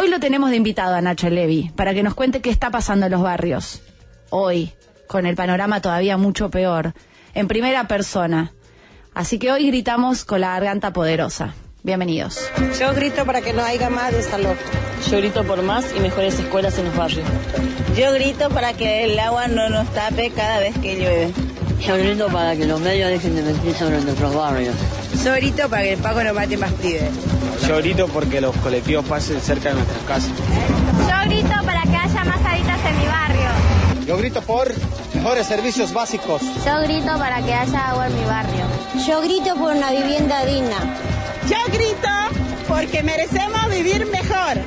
Hoy lo tenemos de invitado a Nacho Levi para que nos cuente qué está pasando en los barrios. Hoy, con el panorama todavía mucho peor, en primera persona. Así que hoy gritamos con la garganta poderosa. Bienvenidos. Yo grito para que no haya más desalojo. Yo grito por más y mejores escuelas en los barrios. Yo grito para que el agua no nos tape cada vez que llueve. Yo grito para que los medios dejen de mentir sobre nuestros barrios. Yo grito para que el Paco no mate más pibes. Yo grito porque los colectivos pasen cerca de nuestras casas. Yo grito para que haya más haditas en mi barrio. Yo grito por mejores servicios básicos. Yo grito para que haya agua en mi barrio. Yo grito por una vivienda digna. Yo grito porque merecemos vivir mejor.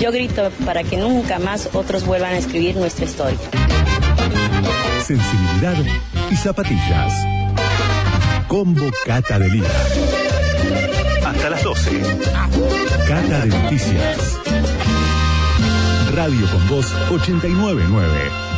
Yo grito para que nunca más otros vuelvan a escribir nuestra historia. Sensibilidad y zapatillas. Combo Cata de Liga. Hasta las 12. Cata de Noticias. Radio con Voz 899.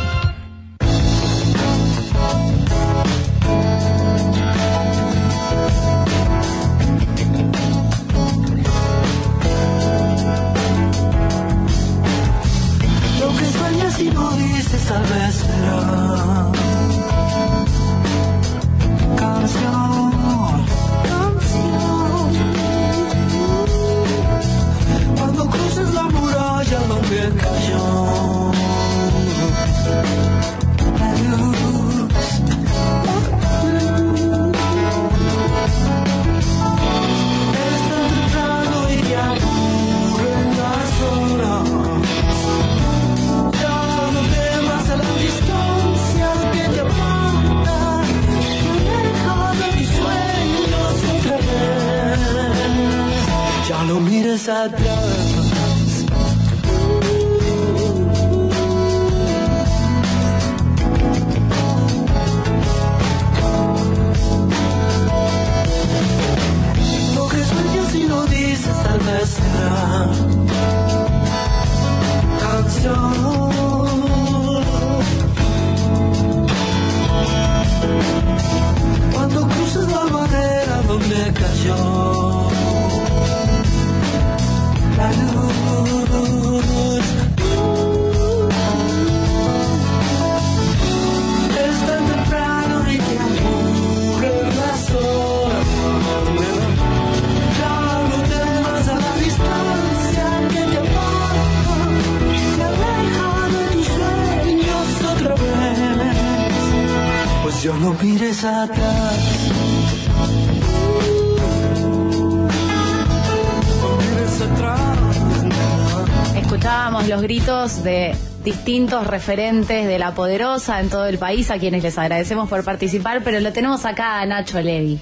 Distintos referentes de la poderosa en todo el país, a quienes les agradecemos por participar, pero lo tenemos acá a Nacho Levi.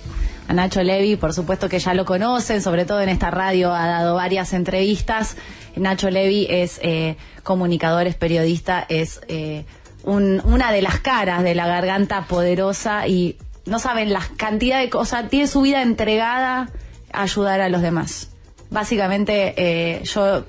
A Nacho Levi, por supuesto que ya lo conocen, sobre todo en esta radio ha dado varias entrevistas. Nacho Levi es eh, comunicador, es periodista, es eh, un- una de las caras de la garganta poderosa y no saben la cantidad de cosas, tiene su vida entregada a ayudar a los demás. Básicamente, eh, yo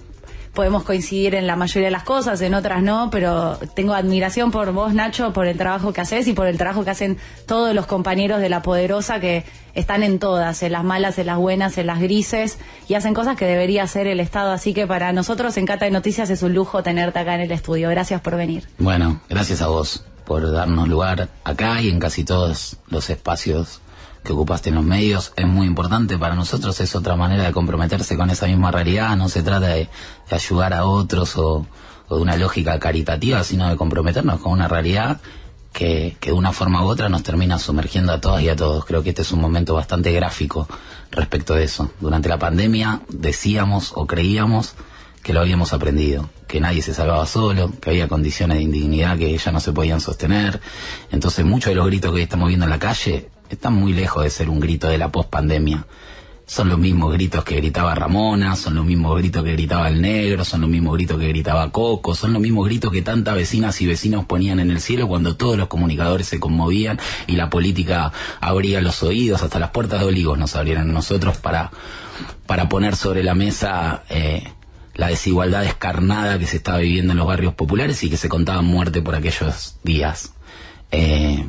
podemos coincidir en la mayoría de las cosas, en otras no, pero tengo admiración por vos, Nacho, por el trabajo que haces y por el trabajo que hacen todos los compañeros de La Poderosa que están en todas, en las malas, en las buenas, en las grises, y hacen cosas que debería hacer el Estado. Así que para nosotros en Cata de Noticias es un lujo tenerte acá en el estudio. Gracias por venir. Bueno, gracias a vos por darnos lugar acá y en casi todos los espacios que ocupaste en los medios. Es muy importante para nosotros, es otra manera de comprometerse con esa misma realidad. No se trata de, ayudar a otros o, o de una lógica caritativa, sino de comprometernos con una realidad que, que de una forma u otra nos termina sumergiendo a todas y a todos. Creo que este es un momento bastante gráfico respecto de eso. Durante la pandemia decíamos o creíamos que lo habíamos aprendido, que nadie se salvaba solo, que había condiciones de indignidad que ya no se podían sostener. Entonces muchos de los gritos que hoy estamos viendo en la calle están muy lejos de ser un grito de la pospandemia. Son los mismos gritos que gritaba Ramona, son los mismos gritos que gritaba el negro, son los mismos gritos que gritaba Coco, son los mismos gritos que tantas vecinas y vecinos ponían en el cielo cuando todos los comunicadores se conmovían y la política abría los oídos, hasta las puertas de olivos nos abrieron nosotros para, para poner sobre la mesa eh, la desigualdad descarnada que se estaba viviendo en los barrios populares y que se contaba muerte por aquellos días. Eh,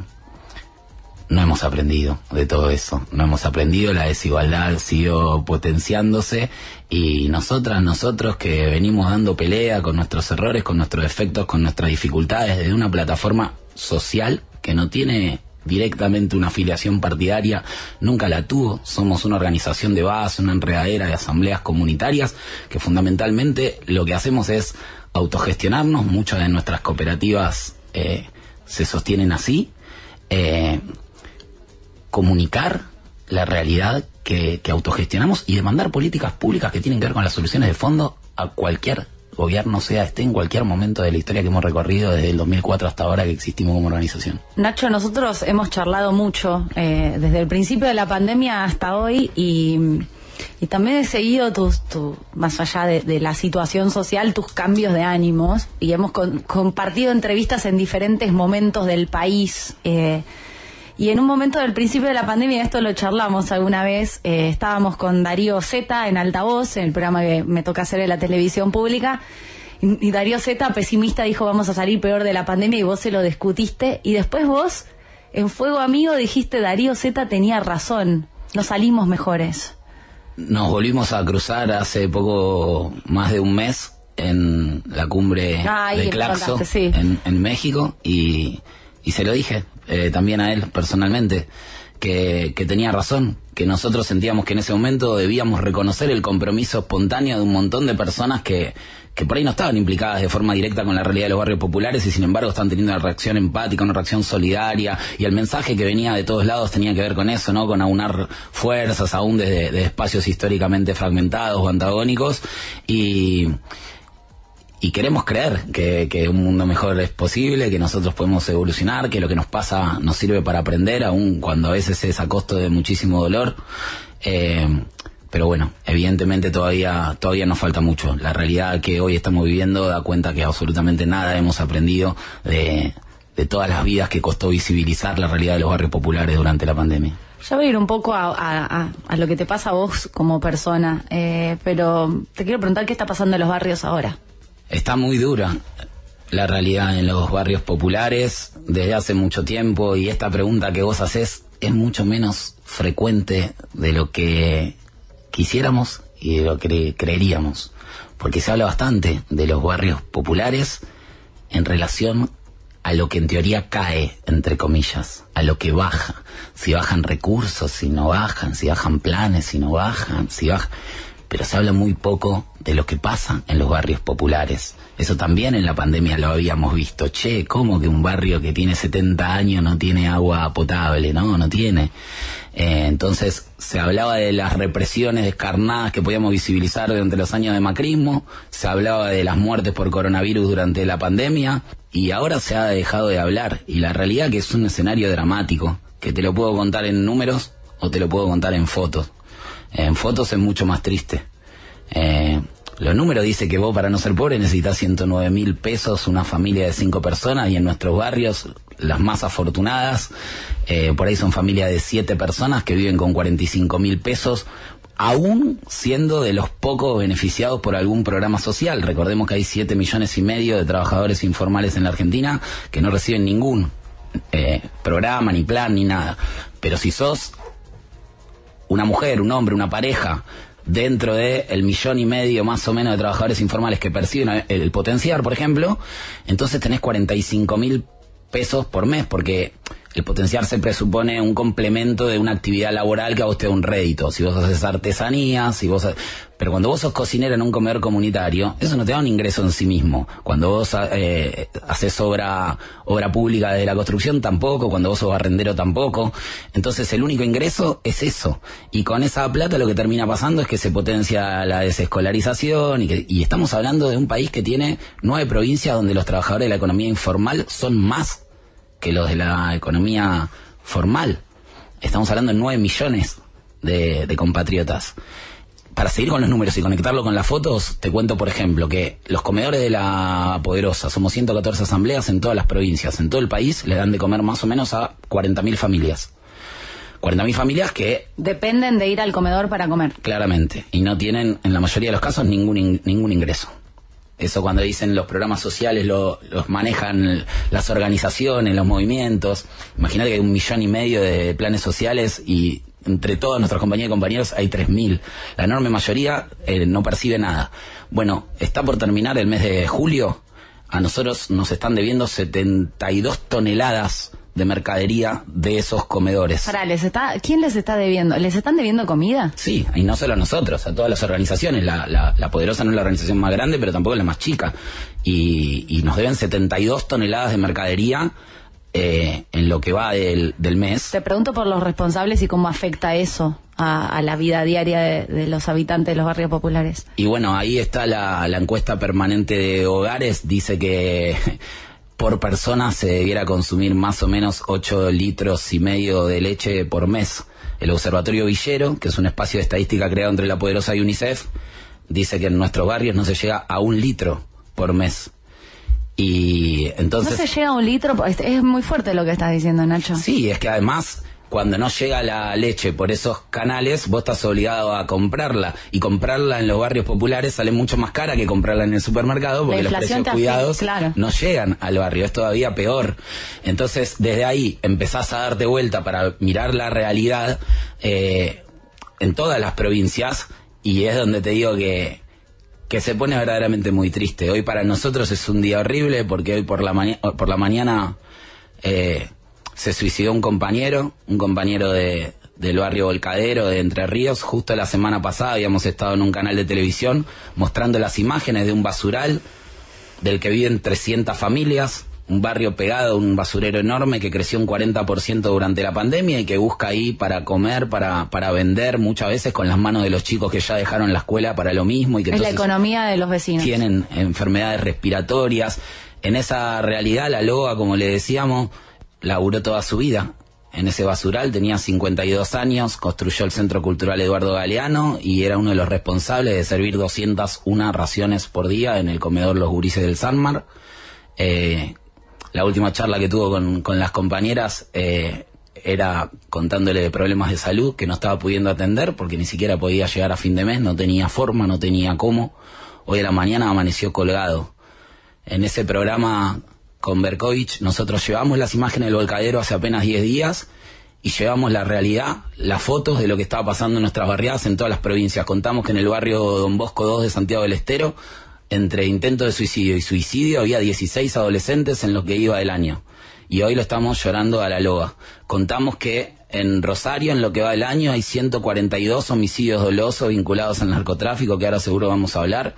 no hemos aprendido de todo eso, no hemos aprendido, la desigualdad siguió potenciándose. Y nosotras, nosotros que venimos dando pelea con nuestros errores, con nuestros defectos, con nuestras dificultades desde una plataforma social que no tiene directamente una afiliación partidaria, nunca la tuvo, somos una organización de base, una enredadera de asambleas comunitarias que fundamentalmente lo que hacemos es autogestionarnos, muchas de nuestras cooperativas eh, se sostienen así, eh, comunicar la realidad que, autogestionamos y demandar políticas públicas que tienen que ver con las soluciones de fondo a cualquier gobierno sea esté en cualquier momento de la historia que hemos recorrido desde el 2004 hasta ahora que existimos como organización. Nacho, nosotros hemos charlado mucho eh, desde el principio de la pandemia hasta hoy y, también he seguido tus, tu, más allá de, de, la situación social, tus cambios de ánimos y hemos con, compartido entrevistas en diferentes momentos del país. Eh, y en un momento del principio de la pandemia, esto lo charlamos alguna vez, eh, estábamos con Darío Z en altavoz, en el programa que me toca hacer en la televisión pública, y, Darío Z, pesimista, dijo vamos a salir peor de la pandemia y vos se lo discutiste, y después vos, en Fuego Amigo, dijiste Darío Z tenía razón, nos salimos mejores. Nos volvimos a cruzar hace poco, más de un mes, en la cumbre Ay, de Claxo, sí. en, en México, y, y se lo dije eh, también a él personalmente, que, que tenía razón, que nosotros sentíamos que en ese momento debíamos reconocer el compromiso espontáneo de un montón de personas que, que por ahí no estaban implicadas de forma directa con la realidad de los barrios populares y sin embargo están teniendo una reacción empática, una reacción solidaria y el mensaje que venía de todos lados tenía que ver con eso, ¿no? Con aunar fuerzas aún desde de espacios históricamente fragmentados o antagónicos y y queremos creer que, un mundo mejor es posible, que nosotros podemos evolucionar, que lo que nos pasa nos sirve para aprender, aun cuando a veces es a costo de muchísimo dolor. Eh, pero bueno, evidentemente todavía, todavía nos falta mucho. La realidad que hoy estamos viviendo da cuenta que absolutamente nada hemos aprendido de, todas las vidas que costó visibilizar la realidad de los barrios populares durante la pandemia. Ya voy a ir un poco a lo que te pasa a vos como persona, eh, pero te quiero preguntar qué está pasando en los barrios ahora. Está muy dura la realidad en los barrios populares desde hace mucho tiempo y esta pregunta que vos haces es mucho menos frecuente de lo que quisiéramos y de lo que creeríamos, porque se habla bastante de los barrios populares en relación a lo que en teoría cae, entre comillas, a lo que baja, si bajan recursos, si no bajan, si bajan planes, si no bajan, si bajan pero se habla muy poco de lo que pasa en los barrios populares. Eso también en la pandemia lo habíamos visto. Che, ¿cómo que un barrio que tiene 70 años no tiene agua potable? No, no tiene. Eh, entonces se hablaba de las represiones descarnadas que podíamos visibilizar durante los años de macrismo, se hablaba de las muertes por coronavirus durante la pandemia y ahora se ha dejado de hablar. Y la realidad que es un escenario dramático, que te lo puedo contar en números o te lo puedo contar en fotos. En fotos es mucho más triste. Eh, los números dice que vos para no ser pobre necesitas 109 mil pesos, una familia de cinco personas y en nuestros barrios las más afortunadas, eh, por ahí son familias de siete personas que viven con 45 mil pesos, aún siendo de los pocos beneficiados por algún programa social. Recordemos que hay 7 millones y medio de trabajadores informales en la Argentina que no reciben ningún eh, programa, ni plan, ni nada. Pero si sos una mujer, un hombre, una pareja, dentro de el millón y medio más o menos de trabajadores informales que perciben el potenciar, por ejemplo, entonces tenés 45 mil pesos por mes, porque el potenciar se presupone un complemento de una actividad laboral que a vos da un rédito. Si vos haces artesanía, si vos... Pero cuando vos sos cocinera en un comedor comunitario, eso no te da un ingreso en sí mismo. Cuando vos eh, haces obra, obra pública de la construcción, tampoco. Cuando vos sos barrendero, tampoco. Entonces el único ingreso es eso. Y con esa plata lo que termina pasando es que se potencia la desescolarización y, que, y estamos hablando de un país que tiene nueve provincias donde los trabajadores de la economía informal son más que los de la economía formal. Estamos hablando de 9 millones de, de, compatriotas. Para seguir con los números y conectarlo con las fotos, te cuento, por ejemplo, que los comedores de la Poderosa, somos 114 asambleas en todas las provincias, en todo el país, le dan de comer más o menos a 40.000 familias. 40.000 familias que... Dependen de ir al comedor para comer. Claramente. Y no tienen, en la mayoría de los casos, ningún, in, ningún ingreso. Eso cuando dicen los programas sociales lo- los manejan las organizaciones, los movimientos. Imagínate que hay un millón y medio de planes sociales y entre todas nuestras compañías y compañeros hay 3.000. La enorme mayoría eh, no percibe nada. Bueno, está por terminar el mes de julio. A nosotros nos están debiendo 72 toneladas de mercadería de esos comedores. Pará, ¿les está, ¿quién les está debiendo? ¿Les están debiendo comida? Sí, y no solo a nosotros, a todas las organizaciones. La, la, la Poderosa no es la organización más grande, pero tampoco es la más chica. Y, y nos deben 72 toneladas de mercadería eh, en lo que va del, del mes. Te pregunto por los responsables y cómo afecta eso a, a la vida diaria de, de los habitantes de los barrios populares. Y bueno, ahí está la, la encuesta permanente de hogares. Dice que por persona se debiera consumir más o menos 8 litros y medio de leche por mes. El Observatorio Villero, que es un espacio de estadística creado entre la Poderosa y UNICEF, dice que en nuestros barrios no se llega a un litro por mes. Y entonces... no se llega a un litro, es, es muy fuerte lo que estás diciendo, Nacho. Sí, es que además cuando no llega la leche por esos canales, vos estás obligado a comprarla. Y comprarla en los barrios populares sale mucho más cara que comprarla en el supermercado porque los precios cuidados claro. no llegan al barrio. Es todavía peor. Entonces, desde ahí empezás a darte vuelta para mirar la realidad eh, en todas las provincias y es donde te digo que que se pone verdaderamente muy triste. Hoy para nosotros es un día horrible porque hoy por la, por la mañana eh, se suicidó un compañero, un compañero de, del barrio Volcadero de Entre Ríos. Justo la semana pasada habíamos estado en un canal de televisión mostrando las imágenes de un basural del que viven 300 familias, un barrio pegado, un basurero enorme que creció un 40% durante la pandemia y que busca ahí para comer, para, para vender, muchas veces con las manos de los chicos que ya dejaron la escuela para lo mismo y que es la economía de los vecinos. tienen enfermedades respiratorias. En esa realidad, la Loa, como le decíamos, laburó toda su vida. En ese basural tenía 52 años, construyó el Centro Cultural Eduardo Galeano y era uno de los responsables de servir 201 raciones por día en el comedor Los Gurises del Sanmar. Eh, la última charla que tuvo con, con las compañeras eh, era contándole de problemas de salud que no estaba pudiendo atender porque ni siquiera podía llegar a fin de mes, no tenía forma, no tenía cómo. Hoy a la mañana amaneció colgado. En ese programa con Berkovich nosotros llevamos las imágenes del volcadero hace apenas 10 días y llevamos la realidad, las fotos de lo que estaba pasando en nuestras barriadas en todas las provincias. Contamos que en el barrio Don Bosco 2 de Santiago del Estero, entre intento de suicidio y suicidio, había 16 adolescentes en lo que iba del año. Y hoy lo estamos llorando a la loga. Contamos que en Rosario, en lo que va del año, hay 142 homicidios dolosos vinculados al narcotráfico, que ahora seguro vamos a hablar.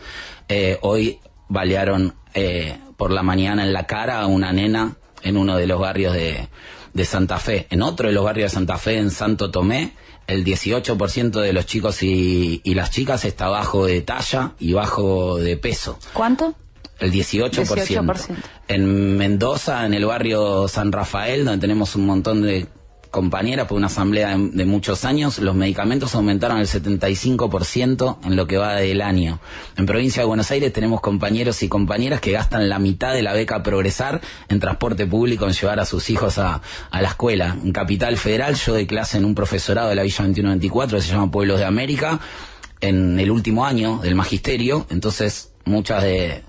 Eh, hoy balearon eh, por la mañana en la cara a una nena en uno de los barrios de, de Santa Fe. En otro de los barrios de Santa Fe, en Santo Tomé, el 18% de los chicos y, y las chicas está bajo de talla y bajo de peso. ¿Cuánto? El 18%. 18%. En Mendoza, en el barrio San Rafael, donde tenemos un montón de compañeras por una asamblea de, de muchos años, los medicamentos aumentaron el 75% en lo que va del año. En provincia de Buenos Aires tenemos compañeros y compañeras que gastan la mitad de la beca Progresar en transporte público, en llevar a sus hijos a, a la escuela. En Capital Federal yo doy clase en un profesorado de la Villa 2124 que se llama Pueblos de América, en el último año del magisterio, entonces muchas de,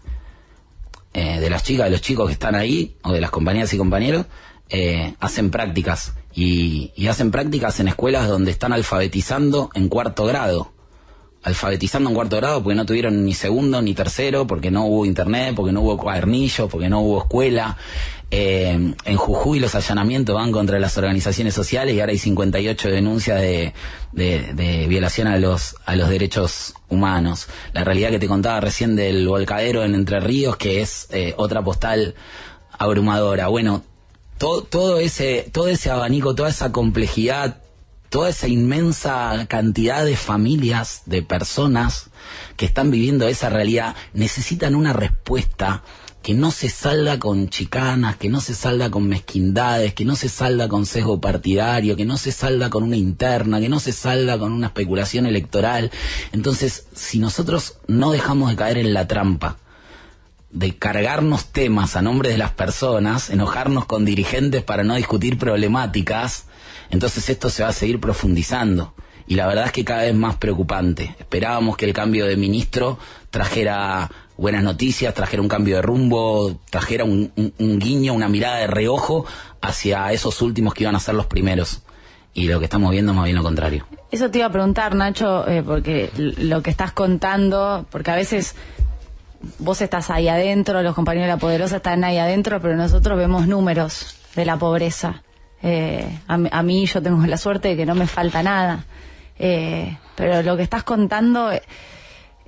eh, de las chicas, de los chicos que están ahí, o de las compañeras y compañeros, eh, hacen prácticas. Y, y hacen prácticas en escuelas donde están alfabetizando en cuarto grado. Alfabetizando en cuarto grado porque no tuvieron ni segundo ni tercero, porque no hubo internet, porque no hubo cuadernillos, porque no hubo escuela. Eh, en Jujuy los allanamientos van contra las organizaciones sociales y ahora hay 58 denuncias de, de, de violación a los, a los derechos humanos. La realidad que te contaba recién del volcadero en Entre Ríos, que es eh, otra postal abrumadora. Bueno, todo, todo ese, todo ese abanico, toda esa complejidad, toda esa inmensa cantidad de familias, de personas que están viviendo esa realidad, necesitan una respuesta que no se salga con chicanas, que no se salga con mezquindades, que no se salga con sesgo partidario, que no se salga con una interna, que no se salga con una especulación electoral. Entonces, si nosotros no dejamos de caer en la trampa, de cargarnos temas a nombre de las personas, enojarnos con dirigentes para no discutir problemáticas, entonces esto se va a seguir profundizando. Y la verdad es que cada vez más preocupante. Esperábamos que el cambio de ministro trajera buenas noticias, trajera un cambio de rumbo, trajera un, guiño, una mirada de reojo hacia esos últimos que iban a ser los primeros. Y lo que estamos viendo es más bien lo contrario. Eso te iba a preguntar, Nacho, eh, porque lo que estás contando, porque a veces vos estás ahí adentro, los compañeros de la Poderosa están ahí adentro, pero nosotros vemos números de la pobreza. Eh, a, a mí yo tengo la suerte de que no me falta nada. Eh, pero lo que estás contando eh,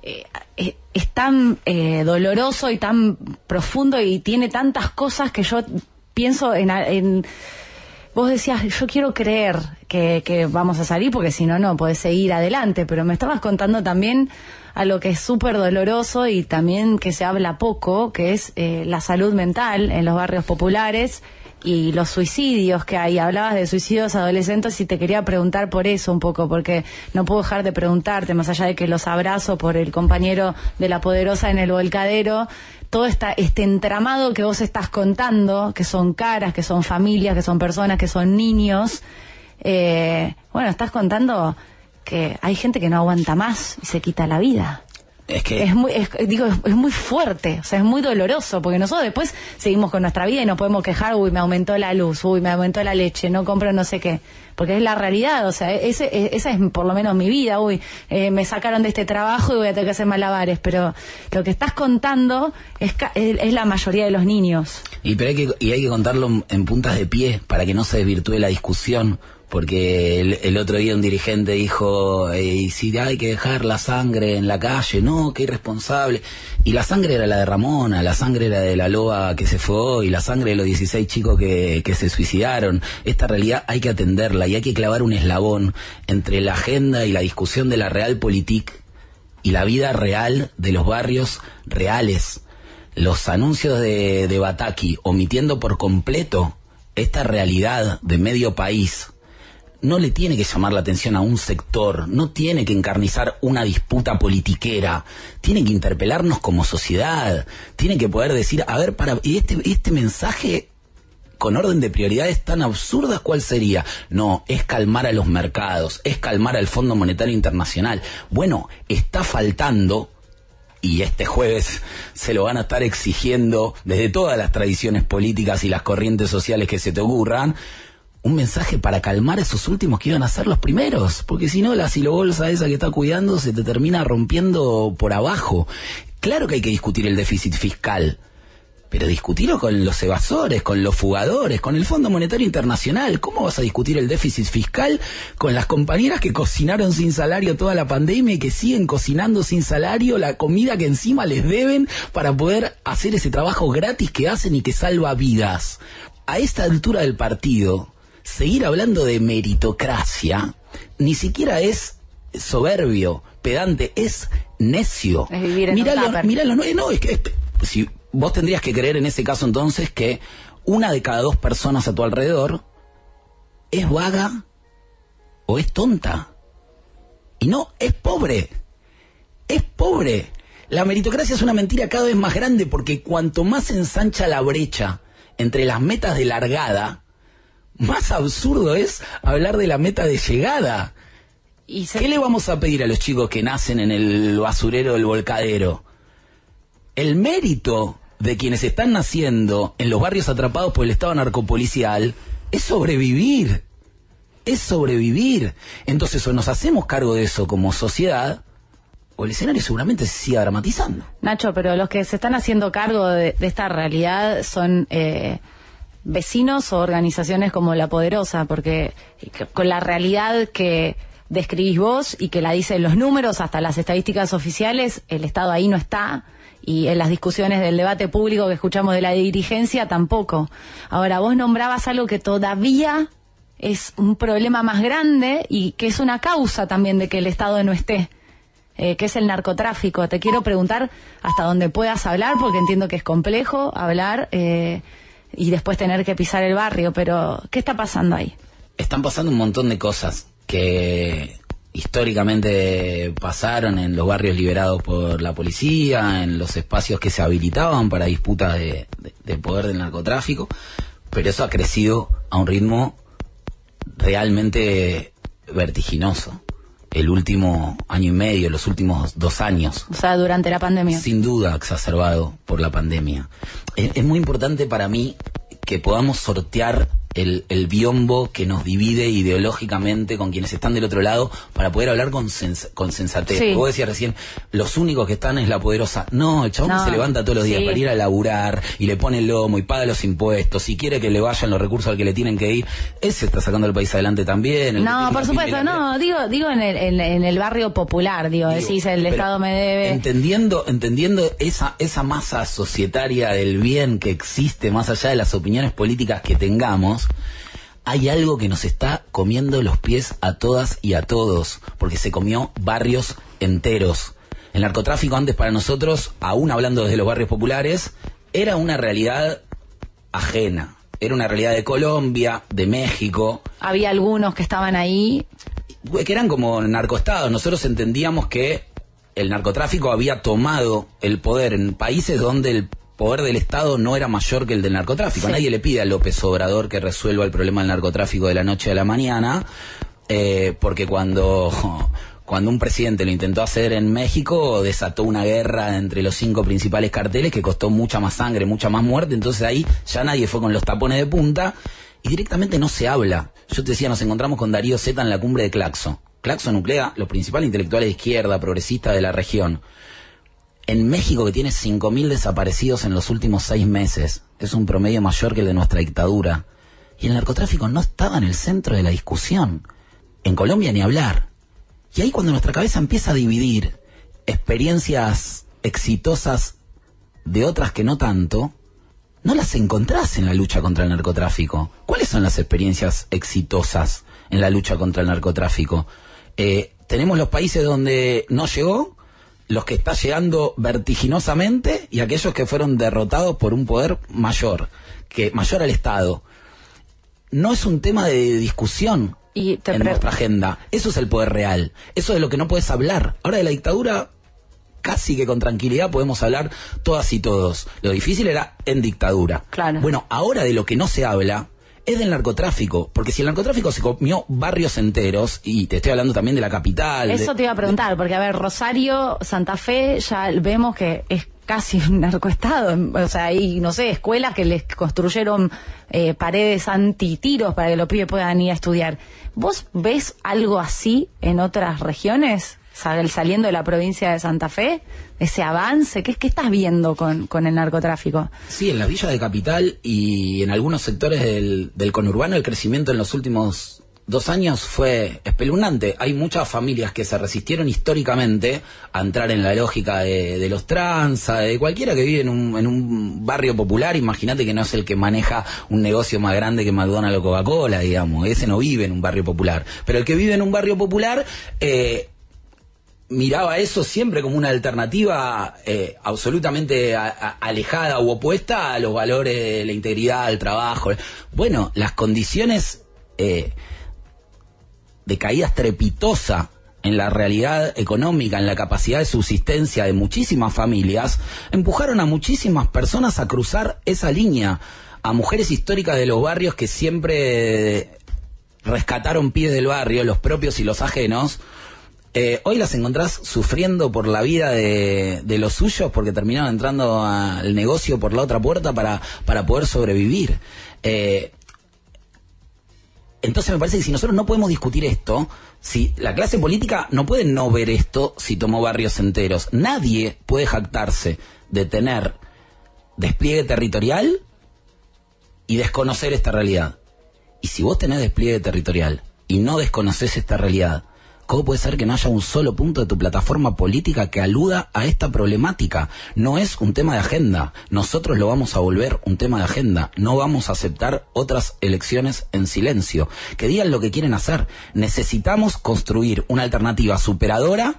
eh, es tan doloroso y tan profundo y tiene tantas cosas que yo pienso en, en Vos decías, yo quiero creer que, que vamos a salir porque si no, no, podés seguir adelante, pero me estabas contando también a lo que es súper doloroso y también que se habla poco, que es eh, la salud mental en los barrios populares y los suicidios que hay. Hablabas de suicidios adolescentes y te quería preguntar por eso un poco, porque no puedo dejar de preguntarte, más allá de que los abrazo por el compañero de la poderosa en el volcadero, todo este entramado que vos estás contando, que son caras, que son familias, que son personas, que son niños, eh, bueno, estás contando que hay gente que no aguanta más y se quita la vida. Es que Es muy, es- digo, es, es muy fuerte, o sea, es muy doloroso, porque nosotros después seguimos con nuestra vida y nos podemos quejar, uy, me aumentó la luz, uy, me aumentó la leche, no compro no sé qué, porque es la realidad, o sea, ese, e- esa es por lo menos mi vida, uy, eh, me sacaron de este trabajo y voy a tener que hacer malabares, pero lo que estás contando es, es, la mayoría de los niños. Y, pero hay que, y hay que contarlo en puntas de pie para que no se desvirtúe la discusión. Porque el, el otro día un dirigente dijo, eh, y si hay que dejar la sangre en la calle, no, qué irresponsable. Y la sangre era la de Ramona, la sangre era de la loba que se fue hoy, la sangre de los 16 chicos que, que se suicidaron. Esta realidad hay que atenderla y hay que clavar un eslabón entre la agenda y la discusión de la realpolitik y la vida real de los barrios reales. Los anuncios de, de Bataki omitiendo por completo esta realidad de medio país no le tiene que llamar la atención a un sector, no tiene que encarnizar una disputa politiquera, tiene que interpelarnos como sociedad, tiene que poder decir, a ver, para, y este, este mensaje con orden de prioridades tan absurdas, ¿cuál sería? No, es calmar a los mercados, es calmar al Fondo Monetario Internacional. Bueno, está faltando, y este jueves se lo van a estar exigiendo desde todas las tradiciones políticas y las corrientes sociales que se te ocurran, un mensaje para calmar a esos últimos que iban a ser los primeros, porque si no la silobolsa esa que está cuidando se te termina rompiendo por abajo. Claro que hay que discutir el déficit fiscal, pero discutirlo con los evasores, con los fugadores, con el Fondo Monetario Internacional. ¿Cómo vas a discutir el déficit fiscal con las compañeras que cocinaron sin salario toda la pandemia y que siguen cocinando sin salario la comida que encima les deben para poder hacer ese trabajo gratis que hacen y que salva vidas? A esta altura del partido, seguir hablando de meritocracia ni siquiera es soberbio, pedante, es necio. Es vivir en un tupper. míralo, no, eh, no, es que es- si vos tendrías que creer en ese caso entonces que una de cada dos personas a tu alrededor es vaga o es tonta. Y no, es pobre. Es pobre. La meritocracia es una mentira cada vez más grande porque cuanto más se ensancha la brecha entre las metas de largada, más absurdo es hablar de la meta de llegada. Y se- ¿Qué le vamos a pedir a los chicos que nacen en el basurero del volcadero? El mérito de quienes están naciendo en los barrios atrapados por el Estado narcopolicial es sobrevivir. Es sobrevivir. Entonces, o nos hacemos cargo de eso como sociedad, o el escenario seguramente se siga dramatizando. Nacho, pero los que se están haciendo cargo de, de esta realidad son eh, vecinos o organizaciones como La Poderosa, porque que- con la realidad que describís vos y que la dicen los números, hasta las estadísticas oficiales, el Estado ahí no está. Y en las discusiones del debate público que escuchamos de la dirigencia tampoco. Ahora, vos nombrabas algo que todavía es un problema más grande y que es una causa también de que el Estado no esté eh, que es el narcotráfico. Te quiero preguntar hasta dónde puedas hablar, porque entiendo que es complejo hablar eh, y después tener que pisar el barrio, pero ¿qué está pasando ahí? Están pasando un montón de cosas que históricamente pasaron en los barrios liberados por la policía, en los espacios que se habilitaban para disputas de, de- de poder del narcotráfico, pero eso ha crecido a un ritmo realmente vertiginoso. El último año y medio, los últimos dos años. O sea, durante la pandemia. Sin duda exacerbado por la pandemia. Es, es muy importante para mí que podamos sortear el, el, biombo que nos divide ideológicamente con quienes están del otro lado para poder hablar con, sens con sensatez. Sí. Vos decías recién, los únicos que están es la poderosa. No, el chabón No. se levanta todos los días Sí. para ir a laburar y le pone el lomo y paga los impuestos y quiere que le vayan los recursos al que le tienen que ir. Ese está sacando el país adelante también. No, por supuesto, no, digo, digo en el, en, en el barrio popular, digo, decís, el Estado me debe. Entendiendo, entendiendo esa, esa masa societaria del bien que existe, más allá de las opiniones políticas que tengamos, hay algo que nos está comiendo los pies a todas y a todos, porque se comió barrios enteros. El narcotráfico antes para nosotros, aún hablando desde los barrios populares, era una realidad ajena. Era una realidad de Colombia, de México, Había algunos que estaban ahí. que eran como narcoestados. Nosotros entendíamos que el narcotráfico había tomado el poder en países donde el poder del Estado no era mayor que el del narcotráfico. Sí. Nadie le pide a López Obrador que resuelva el problema del narcotráfico de la noche a la mañana, eh, porque cuando, cuando un presidente lo intentó hacer en México, desató una guerra entre los cinco principales carteles que costó mucha más sangre, mucha más muerte, entonces ahí ya nadie fue con los tapones de punta y directamente no se habla. Yo te decía, nos encontramos con Darío Zeta en la cumbre de Claxo. Claxo nuclea los principales intelectuales de izquierda, progresistas de la región. En México, que tiene 5.000 desaparecidos en los últimos seis meses, es un promedio mayor que el de nuestra dictadura. Y el narcotráfico no estaba en el centro de la discusión. En Colombia ni hablar. Y ahí cuando nuestra cabeza empieza a dividir experiencias exitosas de otras que no tanto, no las encontrás en la lucha contra el narcotráfico. ¿Cuáles son las experiencias exitosas en la lucha contra el narcotráfico? Eh, tenemos los países donde no llegó, los que está llegando vertiginosamente y aquellos que fueron derrotados por un poder mayor, que mayor al Estado. No es un tema de discusión Y te en nuestra agenda. Eso es el poder real. Eso es de lo que no puedes hablar. Ahora de la dictadura, casi que con tranquilidad podemos hablar todas y todos. Lo difícil era en dictadura. Claro. Bueno, ahora de lo que no se habla es del narcotráfico. Porque si el narcotráfico se comió barrios enteros, y te estoy hablando también de la capital. Eso te iba a preguntar, porque a ver, Rosario, Santa Fe, ya vemos que es casi un narcoestado. O sea, hay, no sé, escuelas que les construyeron eh, paredes antitiros para que los pibes puedan ir a estudiar. ¿Vos ves algo así en otras regiones? Sal- Saliendo de la provincia de Santa Fe, ese avance, ¿qué, qué estás viendo con, con el narcotráfico? Sí, en las villas de capital y en algunos sectores del, del conurbano el crecimiento en los últimos dos años fue espeluznante. Hay muchas familias que se resistieron históricamente a entrar en la lógica de, los tranza, de cualquiera que vive en un, en un barrio popular. Imagínate que no es el que maneja un negocio más grande que McDonald's o Coca-Cola, digamos. Ese no vive en un barrio popular. Pero el que vive en un barrio popular... Eh, miraba eso siempre como una alternativa eh, absolutamente a- alejada u opuesta a los valores de la integridad, al trabajo. Bueno, las condiciones eh, de caída estrepitosa en la realidad económica, en la capacidad de subsistencia de muchísimas familias, empujaron a muchísimas personas a cruzar esa línea, a mujeres históricas de los barrios que siempre rescataron pies del barrio, los propios y los ajenos, eh, hoy las encontrás sufriendo por la vida de, de los suyos porque terminaron entrando al negocio por la otra puerta para, para poder sobrevivir. Eh, entonces me parece que si nosotros no podemos discutir esto, si la clase política no puede no ver esto si tomó barrios enteros, nadie puede jactarse de tener despliegue territorial y desconocer esta realidad. Y si vos tenés despliegue territorial y no desconoces esta realidad, ¿cómo puede ser que no haya un solo punto de tu plataforma política que aluda a esta problemática? No es un tema de agenda. Nosotros lo vamos a volver un tema de agenda. No vamos a aceptar otras elecciones en silencio. Que digan lo que quieren hacer. Necesitamos construir una alternativa superadora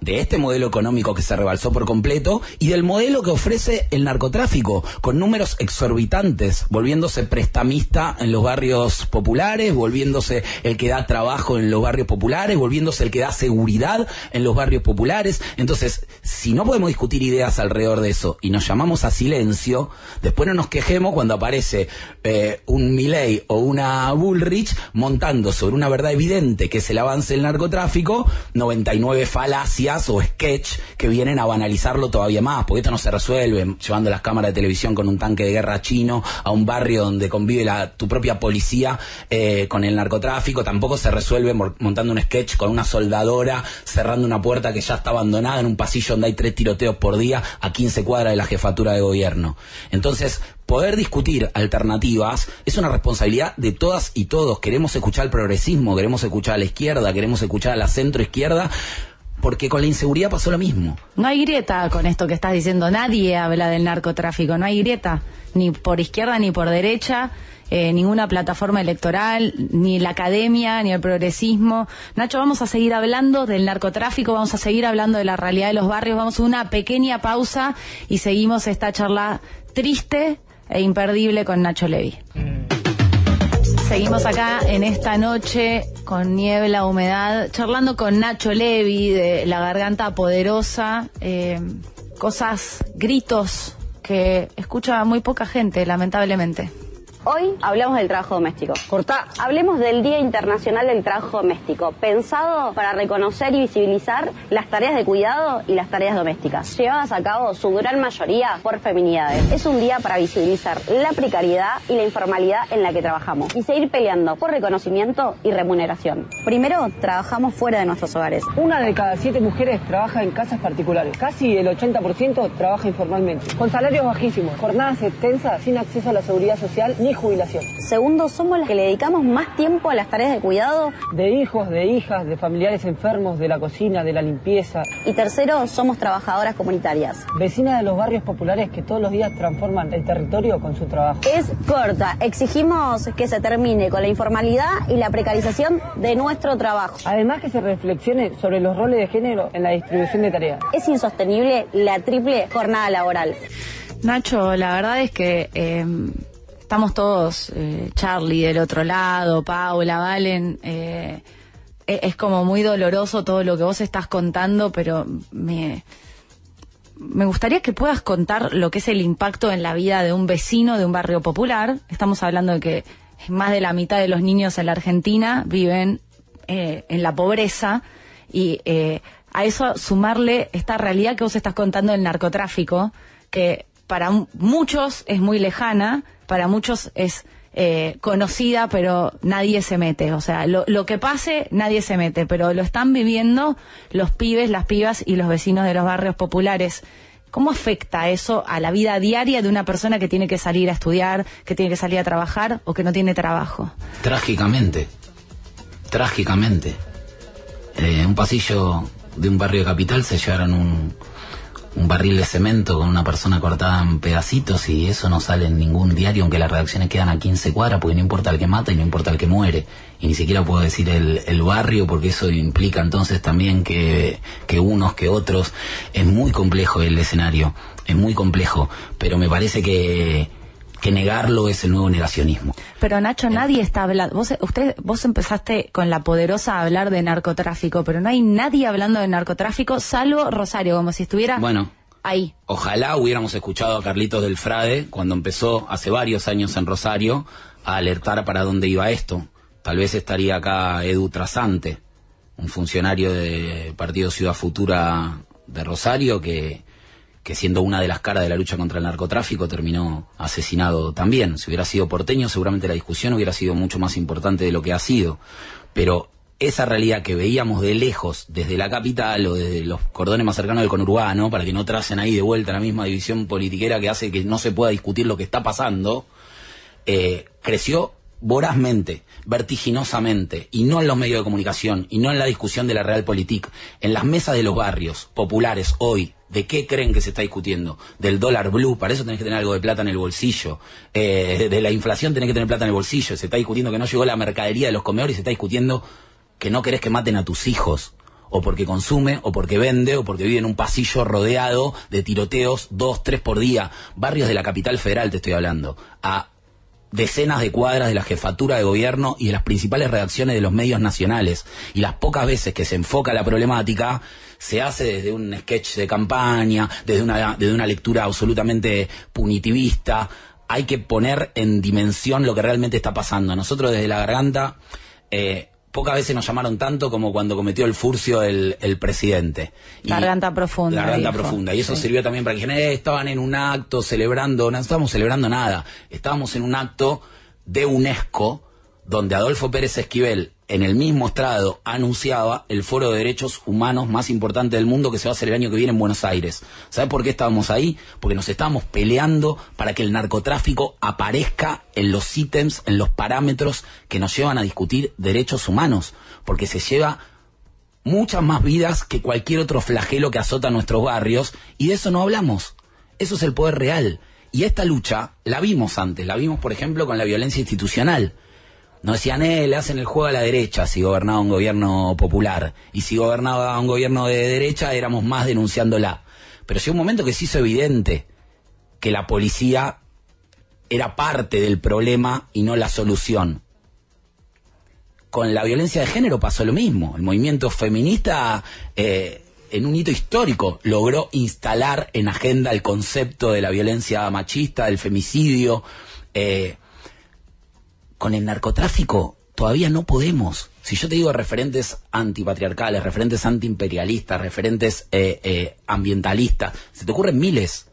de este modelo económico que se rebalsó por completo y del modelo que ofrece el narcotráfico, con números exorbitantes, volviéndose prestamista en los barrios populares, volviéndose el que da trabajo en los barrios populares, volviéndose el que da seguridad en los barrios populares. Entonces, si no podemos discutir ideas alrededor de eso y nos llamamos a silencio, después no nos quejemos cuando aparece eh, un Milley o una Bullrich montando sobre una verdad evidente que es el avance del narcotráfico, 99 falacias o sketch que vienen a banalizarlo todavía más, porque esto no se resuelve llevando las cámaras de televisión con un tanque de guerra chino a un barrio donde convive la, tu propia policía eh, con el narcotráfico, tampoco se resuelve montando un sketch con una soldadora cerrando una puerta que ya está abandonada en un pasillo donde hay tres tiroteos por día a 15 cuadras de la jefatura de gobierno. Entonces, poder discutir alternativas es una responsabilidad de todas y todos. Queremos escuchar el progresismo, queremos escuchar a la izquierda, queremos escuchar a la centro izquierda, porque con la inseguridad pasó lo mismo. No hay grieta con esto que estás diciendo. Nadie habla del narcotráfico. No hay grieta, ni por izquierda ni por derecha. Eh, ninguna plataforma electoral, ni la academia, ni el progresismo. Nacho, vamos a seguir hablando del narcotráfico, vamos a seguir hablando de la realidad de los barrios, vamos a una pequeña pausa y seguimos esta charla triste e imperdible con Nacho Levi. Seguimos acá en esta noche con niebla, humedad, charlando con Nacho Levi de La Garganta Poderosa. Eh, cosas, gritos que escucha muy poca gente, lamentablemente. Hoy hablamos del trabajo doméstico. Corta. Hablemos del Día Internacional del Trabajo Doméstico, pensado para reconocer y visibilizar las tareas de cuidado y las tareas domésticas, llevadas a cabo su gran mayoría por feminidades. Es un día para visibilizar la precariedad y la informalidad en la que trabajamos y seguir peleando por reconocimiento y remuneración. Primero, trabajamos fuera de nuestros hogares. Una de cada siete mujeres trabaja en casas particulares. Casi el 80% trabaja informalmente, con salarios bajísimos, jornadas extensas, sin acceso a la seguridad social ni jubilación. Segundo, somos las que le dedicamos más tiempo a las tareas de cuidado. De hijos, de hijas, de familiares enfermos, de la cocina, de la limpieza. Y tercero, somos trabajadoras comunitarias. Vecinas de los barrios populares que todos los días transforman el territorio con su trabajo. Es corta. Exigimos que se termine con la informalidad y la precarización de nuestro trabajo. Además que se reflexione sobre los roles de género en la distribución de tareas. Es insostenible la triple jornada laboral. Nacho, la verdad es que eh, estamos todos, eh, Charlie del otro lado, Paula, Valen, eh, e-, es como muy doloroso todo lo que vos estás contando, pero me, me gustaría que puedas contar lo que es el impacto en la vida de un vecino de un barrio popular. Estamos hablando de que más de la mitad de los niños en la Argentina viven eh, en la pobreza y a eso sumarle esta realidad que vos estás contando del narcotráfico, que para muchos es muy lejana, para muchos es eh, conocida, pero nadie se mete. O sea, lo, que pase, nadie se mete, pero lo están viviendo los pibes, las pibas y los vecinos de los barrios populares. ¿Cómo afecta eso a la vida diaria de una persona que tiene que salir a estudiar, que tiene que salir a trabajar o que no tiene trabajo? Trágicamente, trágicamente. En eh, un pasillo de un barrio capital se llevaron un, un barril de cemento con una persona cortada en pedacitos y eso no sale en ningún diario, aunque las redacciones quedan a 15 cuadras, porque no importa el que mata y no importa el que muere. Y ni siquiera puedo decir el, el barrio, porque eso implica entonces también que, que unos, que otros. Es muy complejo el escenario, es muy complejo, pero me parece que que negarlo es el nuevo negacionismo. Pero Nacho, nadie está hablando. Vos, usted, vos empezaste con la poderosa a hablar de narcotráfico, pero no hay nadie hablando de narcotráfico salvo Rosario, como si estuviera bueno, ahí. Ojalá hubiéramos escuchado a Carlitos del Frade cuando empezó hace varios años en Rosario a alertar para dónde iba esto. Tal vez estaría acá Edu Trasante, un funcionario de Partido Ciudad Futura de Rosario que que siendo una de las caras de la lucha contra el narcotráfico terminó asesinado también. Si hubiera sido porteño, seguramente la discusión hubiera sido mucho más importante de lo que ha sido. Pero esa realidad que veíamos de lejos, desde la capital o desde los cordones más cercanos del conurbano, para que no tracen ahí de vuelta la misma división politiquera que hace que no se pueda discutir lo que está pasando, eh, creció vorazmente, vertiginosamente, y no en los medios de comunicación, y no en la discusión de la realpolitik, en las mesas de los barrios populares hoy, ¿de qué creen que se está discutiendo? Del dólar blue, para eso tenés que tener algo de plata en el bolsillo, eh, de la inflación tenés que tener plata en el bolsillo, se está discutiendo que no llegó la mercadería de los comedores, se está discutiendo que no querés que maten a tus hijos, o porque consume, o porque vende, o porque vive en un pasillo rodeado de tiroteos dos, tres por día. Barrios de la capital federal te estoy hablando. A decenas de cuadras de la jefatura de gobierno y de las principales redacciones de los medios nacionales. Y las pocas veces que se enfoca la problemática, se hace desde un sketch de campaña, desde una, desde una lectura absolutamente punitivista. Hay que poner en dimensión lo que realmente está pasando. Nosotros desde la garganta, eh, pocas veces nos llamaron tanto como cuando cometió el furcio el, el presidente. Y- Garganta profunda. Garganta dijo. profunda. Y eso Sí. sirvió también para que dijeran, eh, estaban en un acto celebrando, no estábamos celebrando nada. Estábamos en un acto de UNESCO donde Adolfo Pérez Esquivel, en el mismo estrado, anunciaba el foro de derechos humanos más importante del mundo que se va a hacer el año que viene en Buenos Aires. ¿Sabe por qué estábamos ahí? Porque nos estábamos peleando para que el narcotráfico aparezca en los ítems, en los parámetros que nos llevan a discutir derechos humanos. Porque se lleva muchas más vidas que cualquier otro flagelo que azota nuestros barrios y de eso no hablamos. Eso es el poder real. Y esta lucha la vimos antes, la vimos por ejemplo con la violencia institucional. Nos decían, eh, le hacen el juego a la derecha si gobernaba un gobierno popular. Y si gobernaba un gobierno de derecha éramos más denunciándola. Pero llegó un momento que se hizo evidente que la policía era parte del problema y no la solución con la violencia de género pasó lo mismo. El movimiento feminista, eh, en un hito histórico, logró instalar en agenda el concepto de la violencia machista, del femicidio. Eh, con el narcotráfico todavía no podemos. Si yo te digo referentes antipatriarcales, referentes antiimperialistas, referentes eh, eh, ambientalistas, se te ocurren miles.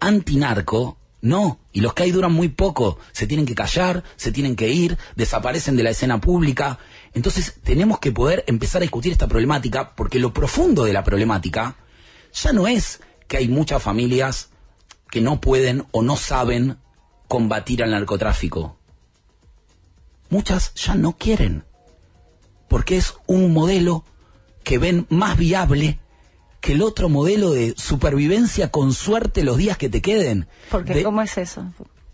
Antinarco, no. Y los que hay duran muy poco. Se tienen que callar, se tienen que ir, desaparecen de la escena pública. Entonces tenemos que poder empezar a discutir esta problemática porque lo profundo de la problemática ya no es que hay muchas familias que no pueden o no saben combatir al narcotráfico. Muchas ya no quieren. Porque es un modelo que ven más viable que el otro modelo de supervivencia con suerte los días que te queden. Porque, De- ¿cómo es eso?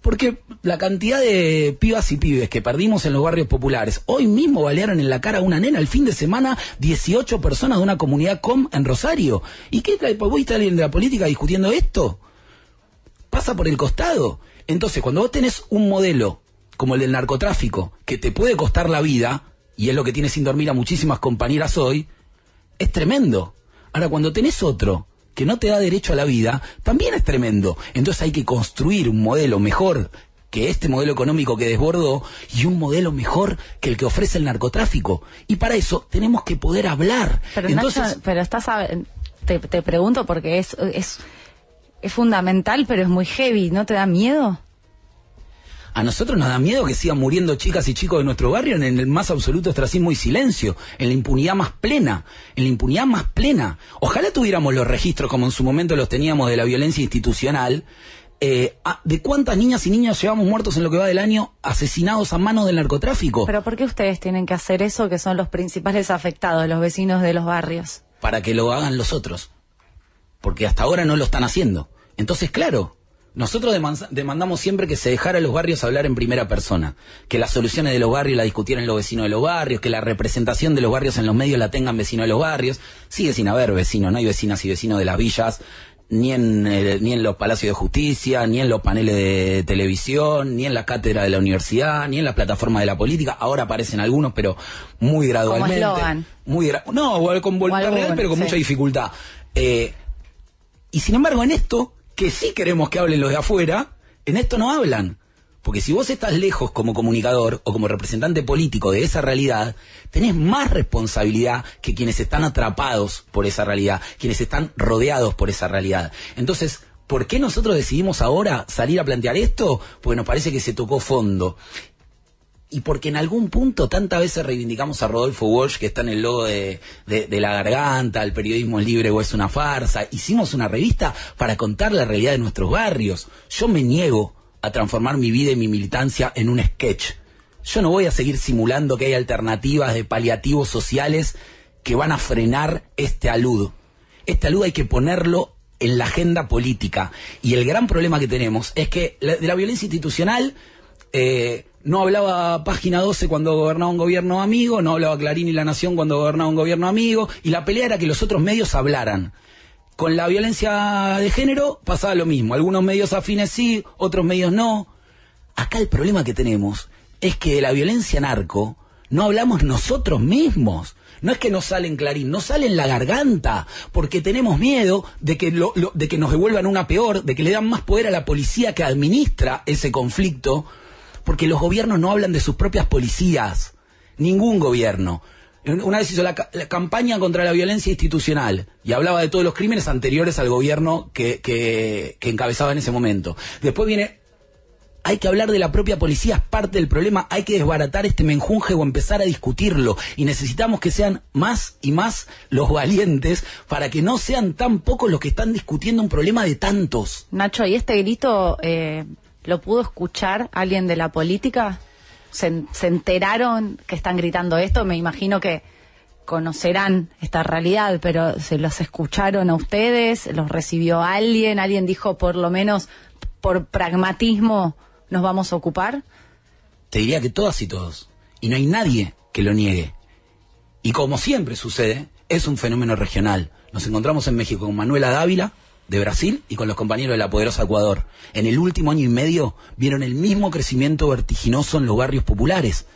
porque la cantidad de pibas y pibes que perdimos en los barrios populares, hoy mismo balearon en la cara a una nena el fin de semana 18 personas de una comunidad com en Rosario. ¿Y qué trae? ¿Vos a alguien de la política discutiendo esto? Pasa por el costado. Entonces, cuando vos tenés un modelo como el del narcotráfico, que te puede costar la vida, y es lo que tiene sin dormir a muchísimas compañeras hoy, es tremendo. Ahora, cuando tenés otro que no te da derecho a la vida, también es tremendo. Entonces hay que construir un modelo mejor que este modelo económico que desbordó y un modelo mejor que el que ofrece el narcotráfico. Y para eso tenemos que poder hablar. Pero Entonces, Nacho, pero estás a- te, te pregunto porque es, es es fundamental, pero es muy heavy, ¿no te da miedo? A nosotros nos da miedo que sigan muriendo chicas y chicos de nuestro barrio en el más absoluto ostracismo y silencio, en la impunidad más plena, en la impunidad más plena. Ojalá tuviéramos los registros como en su momento los teníamos de la violencia institucional, eh, de cuántas niñas y niños llevamos muertos en lo que va del año asesinados a manos del narcotráfico. Pero ¿por qué ustedes tienen que hacer eso que son los principales afectados, los vecinos de los barrios? para que lo hagan los otros. Porque hasta ahora no lo están haciendo. Entonces, claro, nosotros deman- demandamos siempre que se dejara a los barrios hablar en primera persona. Que las soluciones de los barrios la discutieran los vecinos de los barrios, que la representación de los barrios en los medios la tengan vecinos de los barrios. Sigue sin haber vecinos, no hay vecinas y vecinos de las villas, ni en, eh, ni en los palacios de justicia, ni en los paneles de televisión, ni en la cátedra de la universidad, ni en las plataformas de la política. Ahora aparecen algunos, pero muy gradualmente. Muy gra- no, con voluntad real, pero con sí. mucha dificultad. Eh, y sin embargo, en esto, que sí queremos que hablen los de afuera, en esto no hablan. Porque si vos estás lejos como comunicador o como representante político de esa realidad, tenés más responsabilidad que quienes están atrapados por esa realidad, quienes están rodeados por esa realidad. Entonces, ¿por qué nosotros decidimos ahora salir a plantear esto? Porque nos parece que se tocó fondo y porque en algún punto tantas veces reivindicamos a Rodolfo Walsh, que está en el logo de, la garganta, el periodismo es libre o es una farsa, hicimos una revista para contar la realidad de nuestros barrios. Yo me niego a transformar mi vida y mi militancia en un sketch. Yo no voy a seguir simulando que hay alternativas de paliativos sociales que van a frenar este alud. Este alud hay que ponerlo en la agenda política. Y el gran problema que tenemos es que de la violencia institucional eh, no hablaba Página 12 cuando gobernaba un gobierno amigo, no hablaba Clarín y La Nación cuando gobernaba un gobierno amigo, y la pelea era que los otros medios hablaran. Con la violencia de género pasaba lo mismo, algunos medios afines sí, otros medios no. Acá el problema que tenemos es que de la violencia narco no hablamos nosotros mismos. No es que nos sale en Clarín, nos sale en la garganta, porque tenemos miedo de que, lo, lo, de que nos devuelvan una peor, de que le dan más poder a la policía que administra ese conflicto, porque los gobiernos no hablan de sus propias policías. Ningún gobierno. Una vez hizo la, campaña contra la violencia institucional y hablaba de todos los crímenes anteriores al gobierno que, que, que encabezaba en ese momento. Después viene hay que hablar de la propia policía, es parte del problema, hay que desbaratar este menjunje o empezar a discutirlo. Y necesitamos que sean más y más los valientes para que no sean tan pocos los que están discutiendo un problema de tantos. Nacho, ¿y este grito eh, lo pudo escuchar alguien de la política? ¿Se, ¿Se enteraron que están gritando esto? Me imagino que conocerán esta realidad, pero ¿se los escucharon a ustedes? ¿Los recibió alguien? ¿Alguien dijo por lo menos por pragmatismo nos vamos a ocupar? Te diría que todas y todos. Y no hay nadie que lo niegue. Y como siempre sucede, es un fenómeno regional. Nos encontramos en México con Manuela Dávila, de Brasil, y con los compañeros de la poderosa Ecuador. En el último año y medio vieron el mismo crecimiento vertiginoso en los barrios populares.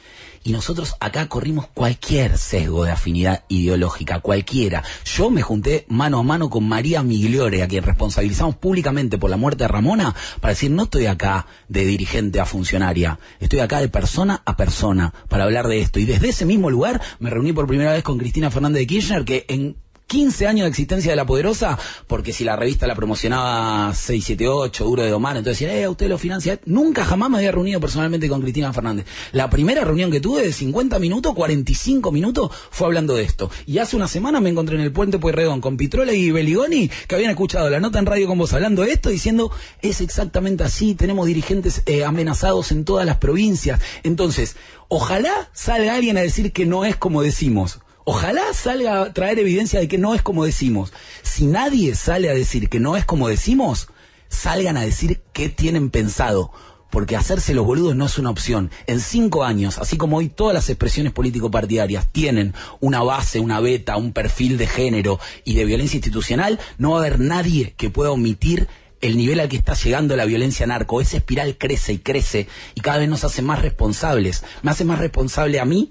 Y nosotros acá corrimos cualquier sesgo de afinidad ideológica, cualquiera. Yo me junté mano a mano con María Migliore, a quien responsabilizamos públicamente por la muerte de Ramona, para decir, no estoy acá de dirigente a funcionaria, estoy acá de persona a persona para hablar de esto. Y desde ese mismo lugar me reuní por primera vez con Cristina Fernández de Kirchner, que en 15 años de existencia de La Poderosa, porque si la revista la promocionaba 678, Duro de Domar, entonces decía, eh, usted lo financia. Nunca jamás me había reunido personalmente con Cristina Fernández. La primera reunión que tuve de 50 minutos, 45 minutos, fue hablando de esto. Y hace una semana me encontré en el puente Pueyrredón con Pitrola y Beligoni, que habían escuchado la nota en radio con vos hablando de esto, diciendo, es exactamente así, tenemos dirigentes eh, amenazados en todas las provincias. Entonces, ojalá salga alguien a decir que no es como decimos. Ojalá salga a traer evidencia de que no es como decimos. Si nadie sale a decir que no es como decimos, salgan a decir qué tienen pensado. Porque hacerse los boludos no es una opción. En cinco años, así como hoy todas las expresiones político-partidarias tienen una base, una beta, un perfil de género y de violencia institucional, no va a haber nadie que pueda omitir el nivel al que está llegando la violencia narco. Esa espiral crece y crece y cada vez nos hace más responsables. Me hace más responsable a mí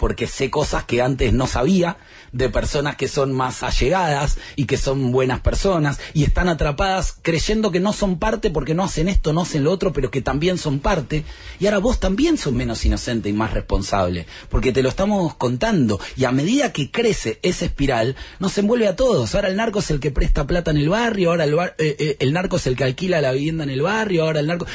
porque sé cosas que antes no sabía de personas que son más allegadas y que son buenas personas y están atrapadas creyendo que no son parte porque no hacen esto, no hacen lo otro, pero que también son parte. Y ahora vos también sos menos inocente y más responsable, porque te lo estamos contando. Y a medida que crece esa espiral, nos envuelve a todos. Ahora el narco es el que presta plata en el barrio, ahora el, bar, eh, eh, el narco es el que alquila la vivienda en el barrio, ahora el narco...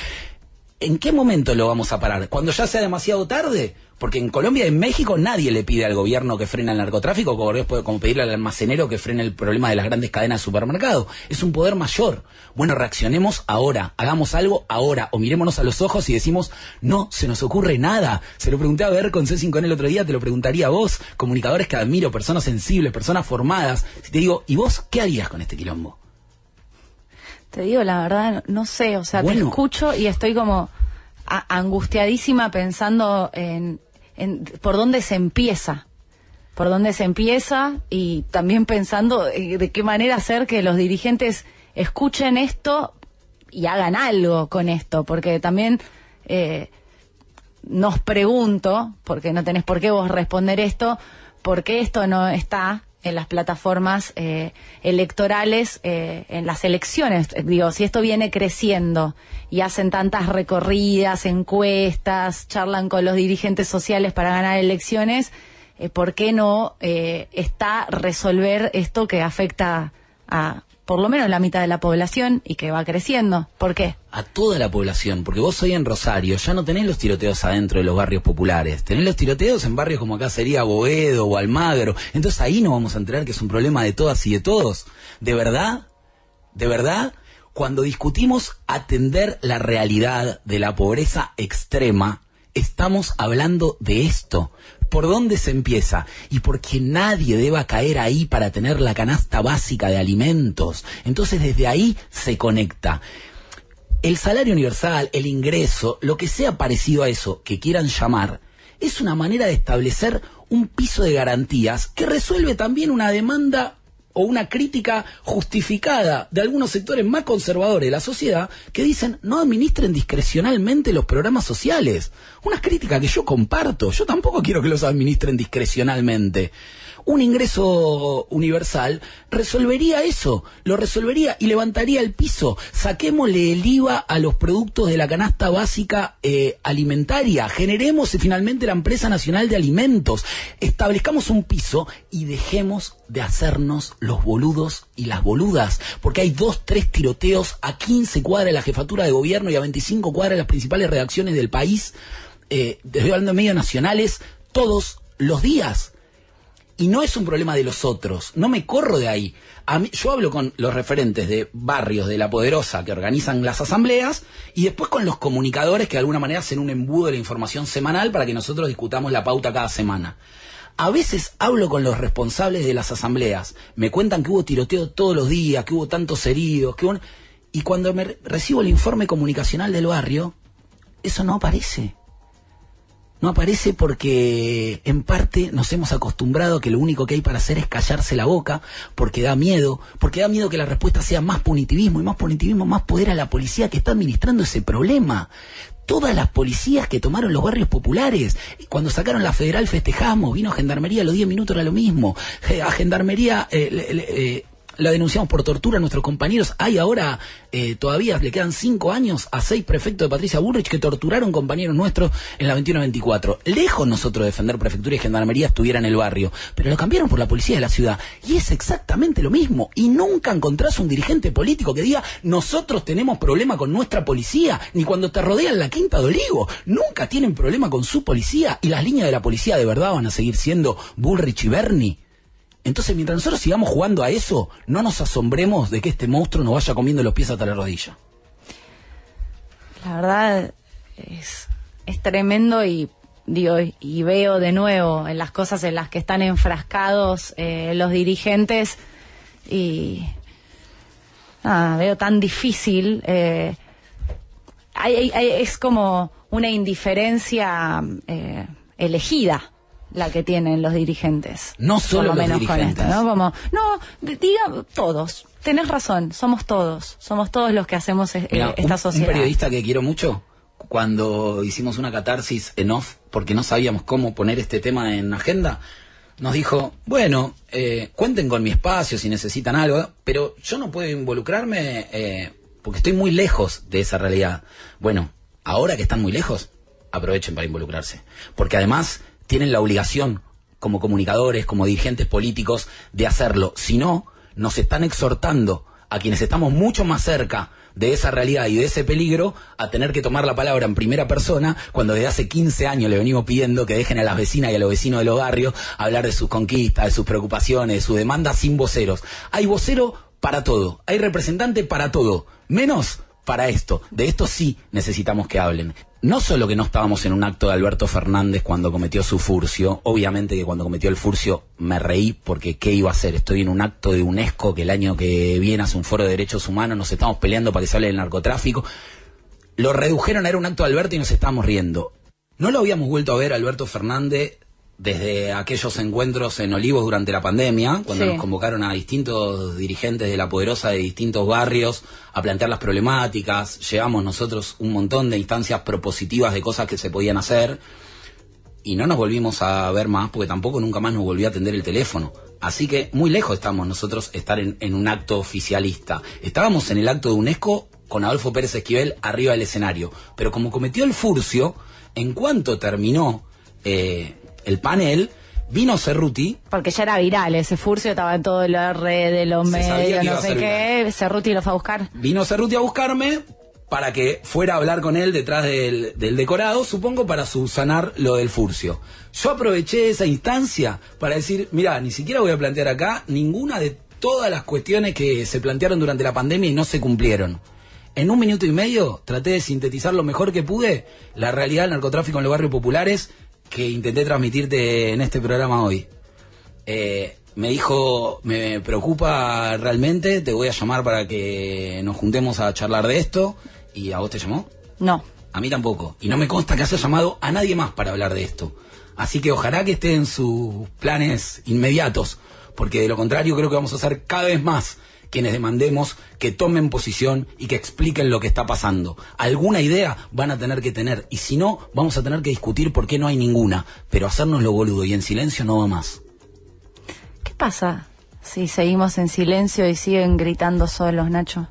¿En qué momento lo vamos a parar? ¿Cuando ya sea demasiado tarde? Porque en Colombia y en México nadie le pide al gobierno que frene el narcotráfico como, como pedirle al almacenero que frene el problema de las grandes cadenas de supermercados. Es un poder mayor. Bueno, reaccionemos ahora, hagamos algo ahora, o mirémonos a los ojos y decimos, no, se nos ocurre nada. Se lo pregunté a ver con C5 con el otro día, te lo preguntaría a vos, comunicadores que admiro, personas sensibles, personas formadas. Si te digo, ¿y vos qué harías con este quilombo? Te digo, la verdad, no sé, o sea, bueno. te escucho y estoy como angustiadísima pensando en, por dónde se empieza, por dónde se empieza y también pensando de qué manera hacer que los dirigentes escuchen esto y hagan algo con esto, porque también eh, nos pregunto, porque no tenés por qué vos responder esto, por qué esto no está en las plataformas eh, electorales, eh, en las elecciones. Digo, si esto viene creciendo y hacen tantas recorridas, encuestas, charlan con los dirigentes sociales para ganar elecciones, eh, ¿por qué no eh, está resolver esto que afecta a por lo menos la mitad de la población y que va creciendo. ¿Por qué? A toda la población, porque vos hoy en Rosario ya no tenés los tiroteos adentro de los barrios populares, tenés los tiroteos en barrios como acá sería Boedo o Almagro, entonces ahí nos vamos a enterar que es un problema de todas y de todos. ¿De verdad? ¿De verdad? Cuando discutimos atender la realidad de la pobreza extrema, estamos hablando de esto por dónde se empieza y porque nadie deba caer ahí para tener la canasta básica de alimentos. Entonces desde ahí se conecta. El salario universal, el ingreso, lo que sea parecido a eso que quieran llamar, es una manera de establecer un piso de garantías que resuelve también una demanda o una crítica justificada de algunos sectores más conservadores de la sociedad que dicen no administren discrecionalmente los programas sociales. Una crítica que yo comparto. Yo tampoco quiero que los administren discrecionalmente un ingreso universal resolvería eso, lo resolvería y levantaría el piso. Saquémosle el IVA a los productos de la canasta básica eh, alimentaria, generemos finalmente la empresa nacional de alimentos, establezcamos un piso y dejemos de hacernos los boludos y las boludas, porque hay dos, tres tiroteos a 15 cuadras de la jefatura de gobierno y a 25 cuadras de las principales redacciones del país, eh, desde hablando de medios nacionales, todos los días. Y no es un problema de los otros, no me corro de ahí. A mí, yo hablo con los referentes de barrios de La Poderosa que organizan las asambleas y después con los comunicadores que de alguna manera hacen un embudo de la información semanal para que nosotros discutamos la pauta cada semana. A veces hablo con los responsables de las asambleas, me cuentan que hubo tiroteo todos los días, que hubo tantos heridos, que hubo... y cuando me recibo el informe comunicacional del barrio, eso no aparece. No aparece porque en parte nos hemos acostumbrado a que lo único que hay para hacer es callarse la boca, porque da miedo, porque da miedo que la respuesta sea más punitivismo y más punitivismo, más poder a la policía que está administrando ese problema. Todas las policías que tomaron los barrios populares, cuando sacaron la federal festejamos, vino Gendarmería, a los 10 minutos era lo mismo. Eh, a Gendarmería eh, eh, la denunciamos por tortura a nuestros compañeros. Hay ahora, eh, todavía le quedan cinco años a seis prefectos de Patricia Bullrich que torturaron compañeros nuestros en la 21-24. Lejos nosotros de defender prefectura y gendarmería estuviera en el barrio, pero lo cambiaron por la policía de la ciudad. Y es exactamente lo mismo. Y nunca encontrás un dirigente político que diga, nosotros tenemos problema con nuestra policía, ni cuando te rodean la quinta de olivo. Nunca tienen problema con su policía y las líneas de la policía de verdad van a seguir siendo Bullrich y Bernie. Entonces, mientras nosotros sigamos jugando a eso, no nos asombremos de que este monstruo nos vaya comiendo los pies hasta la rodilla. La verdad es, tremendo y digo y veo de nuevo en las cosas en las que están enfrascados eh, los dirigentes y veo tan difícil. Eh, es como una indiferencia eh, elegida la que tienen los dirigentes. No solo por lo menos dirigentes. con esto, ¿no? Como, no, diga todos. Tenés razón, somos todos. Somos todos los que hacemos eh, Mira, esta un, sociedad. Un periodista que quiero mucho, cuando hicimos una catarsis en off, porque no sabíamos cómo poner este tema en agenda, nos dijo, bueno, eh, cuenten con mi espacio si necesitan algo, pero yo no puedo involucrarme eh, porque estoy muy lejos de esa realidad. Bueno, ahora que están muy lejos, aprovechen para involucrarse. Porque además tienen la obligación, como comunicadores, como dirigentes políticos, de hacerlo. Si no, nos están exhortando a quienes estamos mucho más cerca de esa realidad y de ese peligro a tener que tomar la palabra en primera persona cuando desde hace 15 años le venimos pidiendo que dejen a las vecinas y a los vecinos de los barrios hablar de sus conquistas, de sus preocupaciones, de sus demandas sin voceros. Hay vocero para todo, hay representante para todo, menos para esto. De esto sí necesitamos que hablen. No solo que no estábamos en un acto de Alberto Fernández cuando cometió su furcio, obviamente que cuando cometió el furcio me reí porque ¿qué iba a hacer? Estoy en un acto de UNESCO que el año que viene hace un foro de derechos humanos, nos estamos peleando para que se hable del narcotráfico. Lo redujeron a era un acto de Alberto y nos estábamos riendo. No lo habíamos vuelto a ver a Alberto Fernández desde aquellos encuentros en Olivos durante la pandemia, cuando Sí. nos convocaron a distintos dirigentes de la poderosa de distintos barrios a plantear las problemáticas, llevamos nosotros un montón de instancias propositivas de cosas que se podían hacer y no nos volvimos a ver más porque tampoco nunca más nos volvió a atender el teléfono. Así que muy lejos estamos nosotros estar en, en un acto oficialista. Estábamos en el acto de UNESCO con Adolfo Pérez Esquivel arriba del escenario, pero como cometió el furcio, en cuanto terminó eh, el panel, vino Cerruti Porque ya era viral, ese furcio estaba en todas las redes, los medios, no sé qué. Cerruti lo fue a buscar. Vino Cerruti a buscarme para que fuera a hablar con él detrás del, del decorado, supongo para subsanar lo del furcio. Yo aproveché esa instancia para decir, mira, ni siquiera voy a plantear acá ninguna de todas las cuestiones que se plantearon durante la pandemia y no se cumplieron. En un minuto y medio traté de sintetizar lo mejor que pude la realidad del narcotráfico en los barrios populares que intenté transmitirte en este programa hoy. Eh, me dijo, me preocupa realmente, te voy a llamar para que nos juntemos a charlar de esto. ¿Y a vos te llamó? No. A mí tampoco. Y no me consta que haya llamado a nadie más para hablar de esto. Así que ojalá que esté en sus planes inmediatos, porque de lo contrario creo que vamos a ser cada vez más quienes demandemos que tomen posición y que expliquen lo que está pasando. Alguna idea van a tener que tener, y si no, vamos a tener que discutir por qué no hay ninguna, pero hacernos lo boludo y en silencio no va más. ¿Qué pasa si seguimos en silencio y siguen gritando solos, Nacho?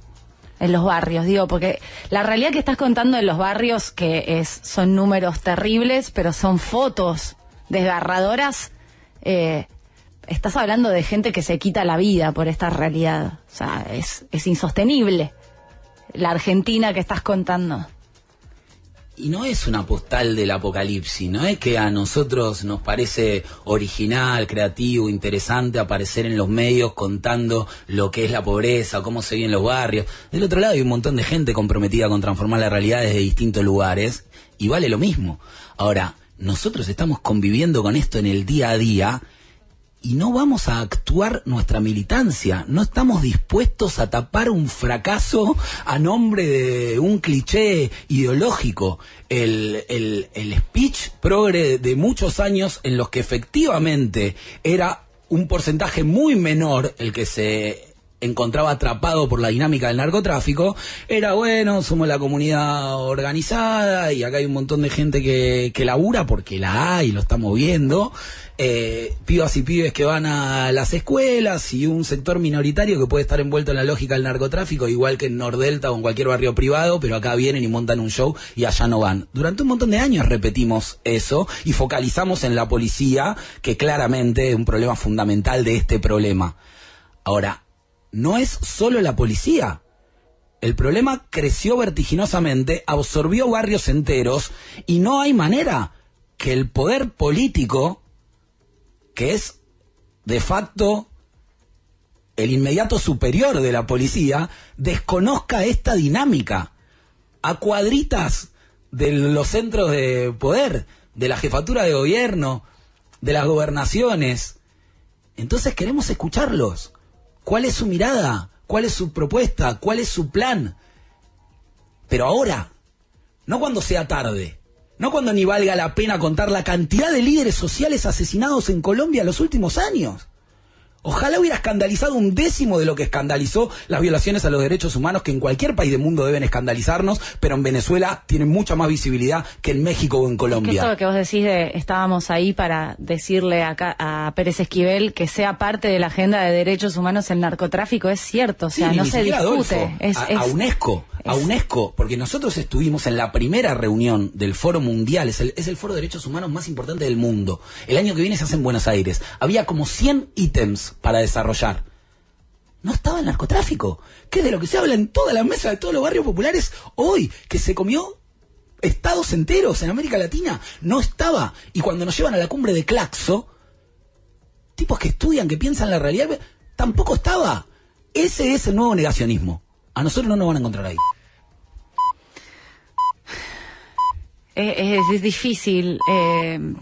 En los barrios, digo, porque la realidad que estás contando en los barrios, que es, son números terribles, pero son fotos desgarradoras, eh, estás hablando de gente que se quita la vida por esta realidad. O sea, es, insostenible la Argentina que estás contando. Y no es una postal del apocalipsis, no es que a nosotros nos parece original, creativo, interesante aparecer en los medios contando lo que es la pobreza, cómo se vive en los barrios. Del otro lado hay un montón de gente comprometida con transformar la realidad desde distintos lugares y vale lo mismo. Ahora, nosotros estamos conviviendo con esto en el día a día y no vamos a actuar nuestra militancia. No estamos dispuestos a tapar un fracaso a nombre de un cliché ideológico. El, el, el speech progre de muchos años en los que efectivamente era un porcentaje muy menor el que se encontraba atrapado por la dinámica del narcotráfico, era bueno, somos la comunidad organizada y acá hay un montón de gente que, que labura porque la hay, lo estamos viendo, eh, pibas y pibes que van a las escuelas y un sector minoritario que puede estar envuelto en la lógica del narcotráfico, igual que en Nordelta o en cualquier barrio privado, pero acá vienen y montan un show y allá no van. Durante un montón de años repetimos eso y focalizamos en la policía, que claramente es un problema fundamental de este problema. Ahora, no es solo la policía. El problema creció vertiginosamente, absorbió barrios enteros y no hay manera que el poder político, que es de facto el inmediato superior de la policía, desconozca esta dinámica. A cuadritas de los centros de poder, de la jefatura de gobierno, de las gobernaciones. Entonces queremos escucharlos. ¿Cuál es su mirada? ¿Cuál es su propuesta? ¿Cuál es su plan? Pero ahora, no cuando sea tarde, no cuando ni valga la pena contar la cantidad de líderes sociales asesinados en Colombia en los últimos años. Ojalá hubiera escandalizado un décimo de lo que escandalizó las violaciones a los derechos humanos que en cualquier país del mundo deben escandalizarnos, pero en Venezuela tienen mucha más visibilidad que en México o en Colombia. Que esto que vos decís de estábamos ahí para decirle acá a Pérez Esquivel que sea parte de la agenda de derechos humanos el narcotráfico es cierto, o sea, Sí, no se discute. Adolfo, es, a, es- a UNESCO, a UNESCO, porque nosotros estuvimos en la primera reunión del Foro Mundial, es el, es el foro de derechos humanos más importante del mundo. El año que viene se hace en Buenos Aires. Había como 100 ítems para desarrollar. No estaba el narcotráfico, que es de lo que se habla en todas las mesas de todos los barrios populares hoy, que se comió estados enteros en América Latina. No estaba. Y cuando nos llevan a la cumbre de Claxo, tipos que estudian, que piensan la realidad, tampoco estaba. Ese es el nuevo negacionismo. A nosotros no nos van a encontrar ahí. es, es- es difícil, eh,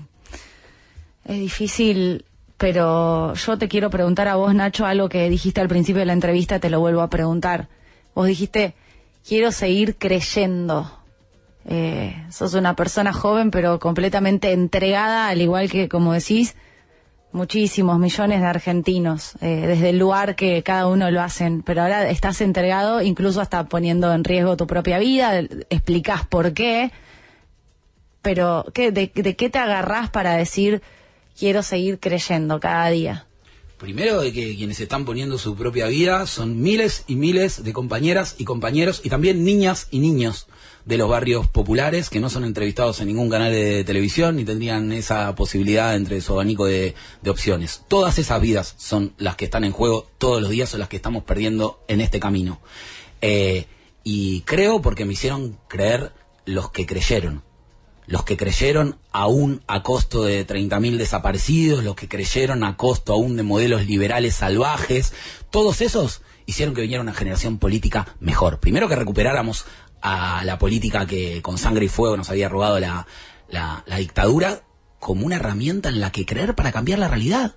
es difícil, pero yo te quiero preguntar a vos, Nacho, algo que dijiste al principio de la entrevista, te lo vuelvo a preguntar. Vos dijiste, quiero seguir creyendo. Eh, sos una persona joven, pero completamente entregada, al igual que, como decís, muchísimos millones de argentinos, eh, desde el lugar que cada uno lo hacen, pero ahora estás entregado, incluso hasta poniendo en riesgo tu propia vida, explicás por qué, pero ¿qué, de, de qué te agarrás para decir quiero seguir creyendo cada día? Primero de que quienes están poniendo su propia vida son miles y miles de compañeras y compañeros y también niñas y niños de los barrios populares que no son entrevistados en ningún canal de televisión ni tendrían esa posibilidad entre su abanico de, opciones. Todas esas vidas son las que están en juego todos los días o las que estamos perdiendo en este camino. Eh, y creo porque me hicieron creer los que creyeron los que creyeron aún a costo de 30.000 desaparecidos, los que creyeron a costo aún de modelos liberales salvajes, todos esos hicieron que viniera una generación política mejor. Primero que recuperáramos a la política que con sangre y fuego nos había robado la, la, la dictadura como una herramienta en la que creer para cambiar la realidad.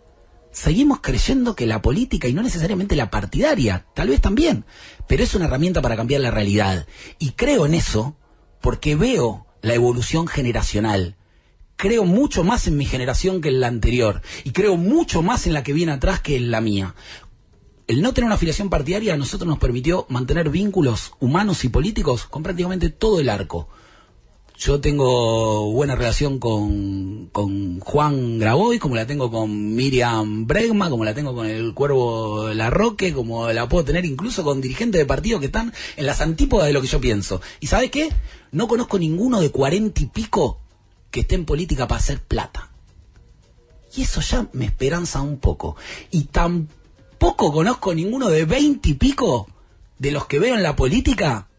seguimos creyendo que la política, y no necesariamente la partidaria, tal vez también, pero es una herramienta para cambiar la realidad. Y creo en eso porque veo la evolución generacional. Creo mucho más en mi generación que en la anterior. Y creo mucho más en la que viene atrás que en la mía. El no tener una afiliación partidaria a nosotros nos permitió mantener vínculos humanos y políticos con prácticamente todo el arco. Yo tengo buena relación con, con Juan Graboy, como la tengo con Miriam Bregma, como la tengo con el Cuervo Larroque, como la puedo tener incluso con dirigentes de partidos que están en las antípodas de lo que yo pienso. ¿Y sabe qué? No conozco ninguno de cuarenta y pico que esté en política para hacer plata. Y eso ya me esperanza un poco. Y tampoco conozco ninguno de veinte y pico de los que veo en la política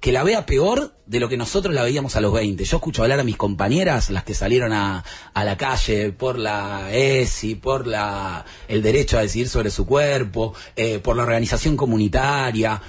que la vea peor de lo que nosotros la veíamos a los 20. Yo escucho hablar a mis compañeras, las que salieron a, la calle por la ESI, por la, el derecho a decidir sobre su cuerpo, eh, por la organización comunitaria.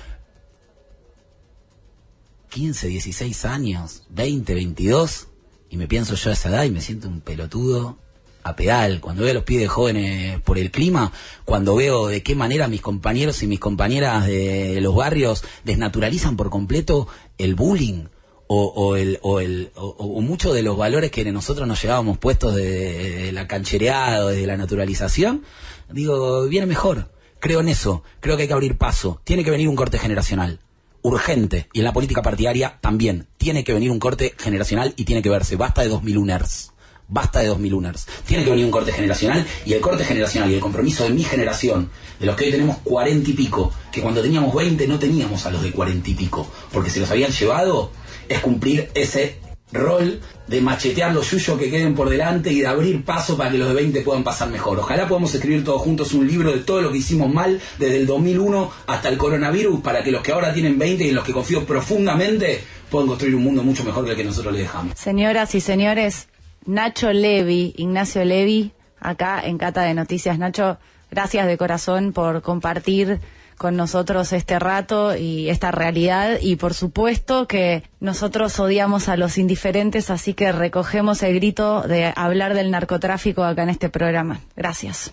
15, 16 años, 20, 22, y me pienso yo a esa edad y me siento un pelotudo a pedal, cuando veo a los pibes jóvenes por el clima, cuando veo de qué manera mis compañeros y mis compañeras de los barrios desnaturalizan por completo el bullying o, o el, o, el, o, o muchos de los valores que nosotros nos llevábamos puestos de, la canchereada o de la naturalización, digo, viene mejor. Creo en eso, creo que hay que abrir paso, tiene que venir un corte generacional. Urgente. Y en la política partidaria también. Tiene que venir un corte generacional y tiene que verse, basta de 2001ers basta de 2000 uners. Tiene que venir un corte generacional y el corte generacional y el compromiso de mi generación, de los que hoy tenemos 40 y pico, que cuando teníamos 20 no teníamos a los de 40 y pico, porque se los habían llevado, es cumplir ese rol de machetear los yuyos que queden por delante y de abrir paso para que los de 20 puedan pasar mejor. Ojalá podamos escribir todos juntos un libro de todo lo que hicimos mal desde el 2001 hasta el coronavirus para que los que ahora tienen 20 y en los que confío profundamente puedan construir un mundo mucho mejor que el que nosotros les dejamos. Señoras y señores, Nacho Levi, Ignacio Levi, acá en Cata de Noticias. Nacho, gracias de corazón por compartir con nosotros este rato y esta realidad y por supuesto que nosotros odiamos a los indiferentes, así que recogemos el grito de hablar del narcotráfico acá en este programa. Gracias.